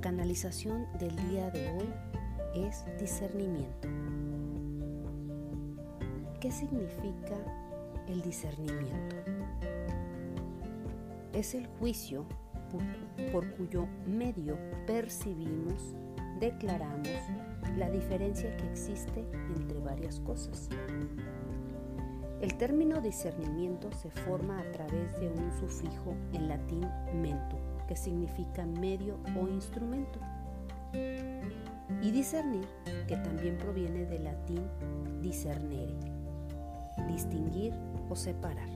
La canalización del día de hoy es discernimiento. ¿Qué significa el discernimiento? Es el juicio por, cuyo medio percibimos, declaramos la diferencia que existe entre varias cosas. El término discernimiento se forma a través de un sufijo en latín mentu, que significa medio o instrumento, y discernir, que también proviene del latín discernere, distinguir o separar.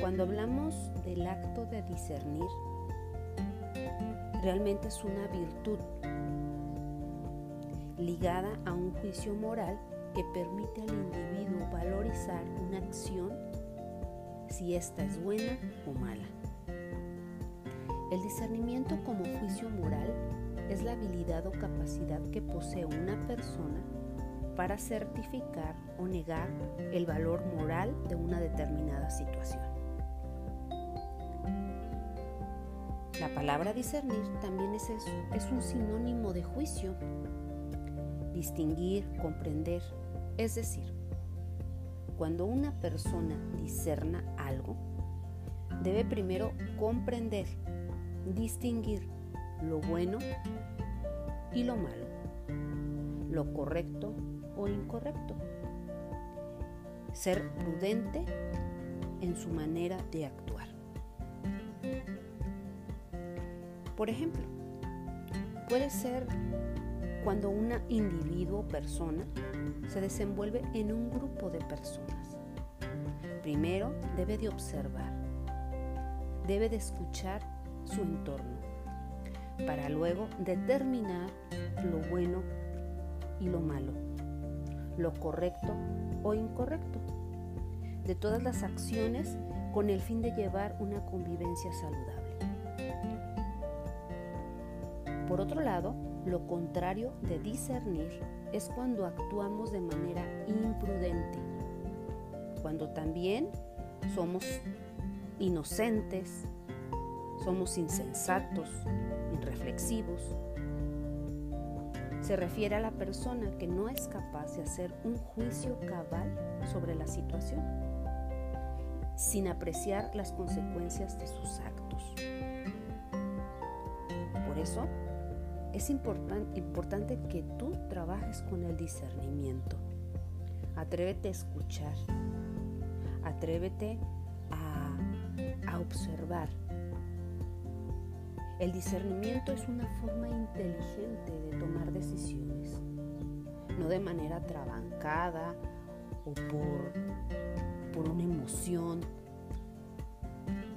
Cuando hablamos del acto de discernir, realmente es una virtud ligada a un juicio moral que permite al individuo valorizar una acción si ésta es buena o mala. El discernimiento como juicio moral es la habilidad o capacidad que posee una persona para certificar o negar el valor moral de una determinada situación. La palabra discernir también es eso, es un sinónimo de juicio. Distinguir, comprender, es decir, cuando una persona discerna algo, debe primero comprender, distinguir lo bueno y lo malo, lo correcto o incorrecto, ser prudente en su manera de actuar. Por ejemplo, puede ser cuando un individuo o persona se desenvuelve en un grupo de personas. Primero debe de observar, debe de escuchar su entorno, para luego determinar lo bueno y lo malo, lo correcto o incorrecto, de todas las acciones con el fin de llevar una convivencia saludable. Por otro lado, lo contrario de discernir es cuando actuamos de manera imprudente, cuando también somos inocentes, somos insensatos, irreflexivos. Se refiere a la persona que no es capaz de hacer un juicio cabal sobre la situación, sin apreciar las consecuencias de sus actos. Por eso, es importante que tú trabajes con el discernimiento. Atrévete a escuchar. Atrévete a, a observar. El discernimiento es una forma inteligente de tomar decisiones, no de manera trabancada o por, por una emoción.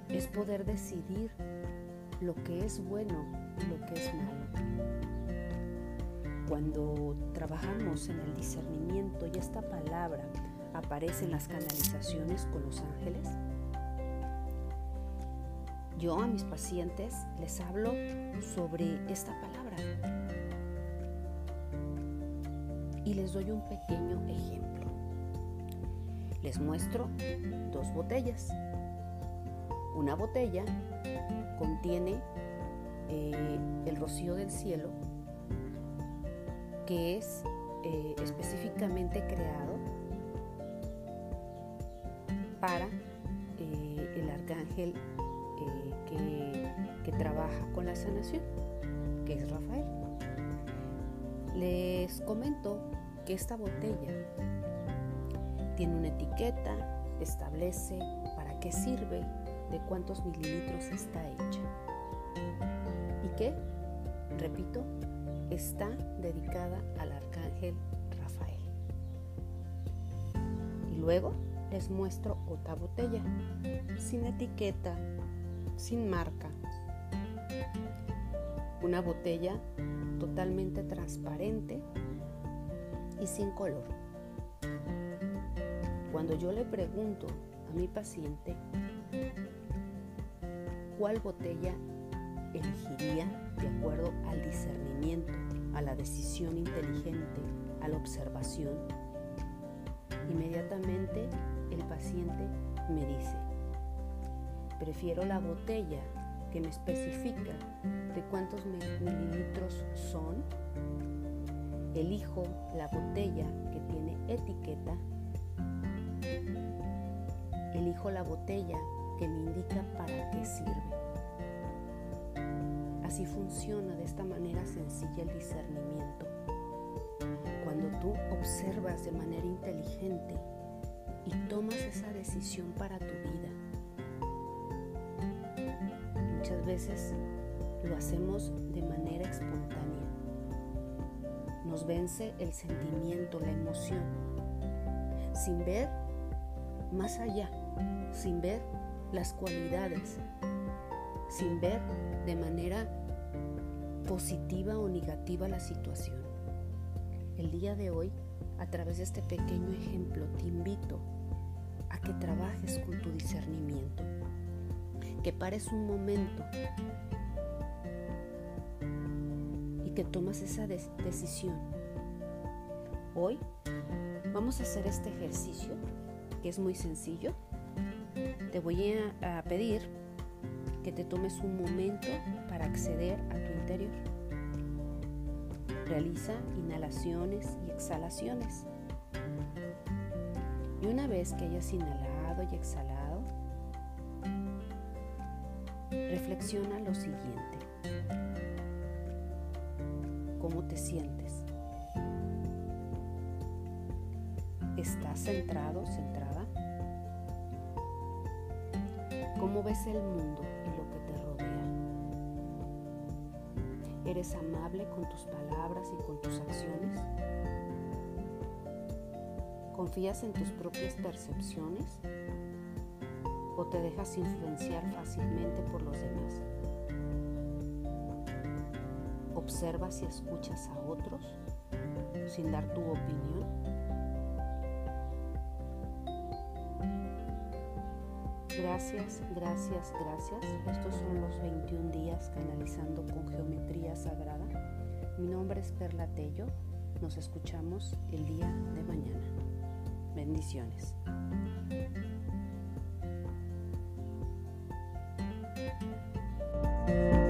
Es poder decidir lo que es bueno y lo que es malo. Cuando trabajamos en el discernimiento y esta palabra aparece en las canalizaciones con los ángeles, yo a mis pacientes les hablo sobre esta palabra y les doy un pequeño ejemplo. Les muestro dos botellas. Una botella contiene eh, el rocío del cielo que es eh, específicamente creado para eh, el arcángel trabaja con la sanación, que es Rafael. Les comento que esta botella tiene una etiqueta, establece para qué sirve, de cuántos mililitros está hecha. Y que, repito, está dedicada al arcángel Rafael. Y luego les muestro otra botella, sin etiqueta, sin marca. Una botella totalmente transparente y sin color. Cuando yo le pregunto a mi paciente cuál botella elegiría de acuerdo al discernimiento, a la decisión inteligente, a la observación. Inmediatamente el paciente me dice, prefiero la botella que me especifica de cuántos mililitros son, elijo la botella que tiene etiqueta, elijo la botella que me indica para qué sirve. Así funciona de esta manera sencilla el discernimiento. Cuando tú observas de manera inteligente y tomas esa decisión para tu vida. Veces lo hacemos de manera espontánea. Nos vence el sentimiento, la emoción, sin ver más allá, sin ver las cualidades, sin ver de manera positiva o negativa la situación. El día de hoy, a través de este pequeño ejemplo, te invito a que trabajes con tu discernimiento, que pares un momento y que tomas esa decisión. Hoy vamos a hacer este ejercicio que es muy sencillo. Te voy a, a pedir que te tomes un momento para acceder a tu interior. Realiza inhalaciones y exhalaciones. Y una vez que hayas inhalado y exhalado, reflexiona lo siguiente. ¿Cómo te sientes? ¿Estás centrado, centrada? ¿Cómo ves el mundo y lo que te rodea? ¿Eres amable con tus palabras y con tus acciones? ¿Confías en tus propias percepciones? ¿O te dejas influenciar fácilmente por los demás? ¿Observas y escuchas a otros sin dar tu opinión? Gracias, gracias, gracias. Estos son los 21 días canalizando con geometría sagrada. Mi nombre es Perla Tello. Nos escuchamos el día de mañana. Bendiciones. thank you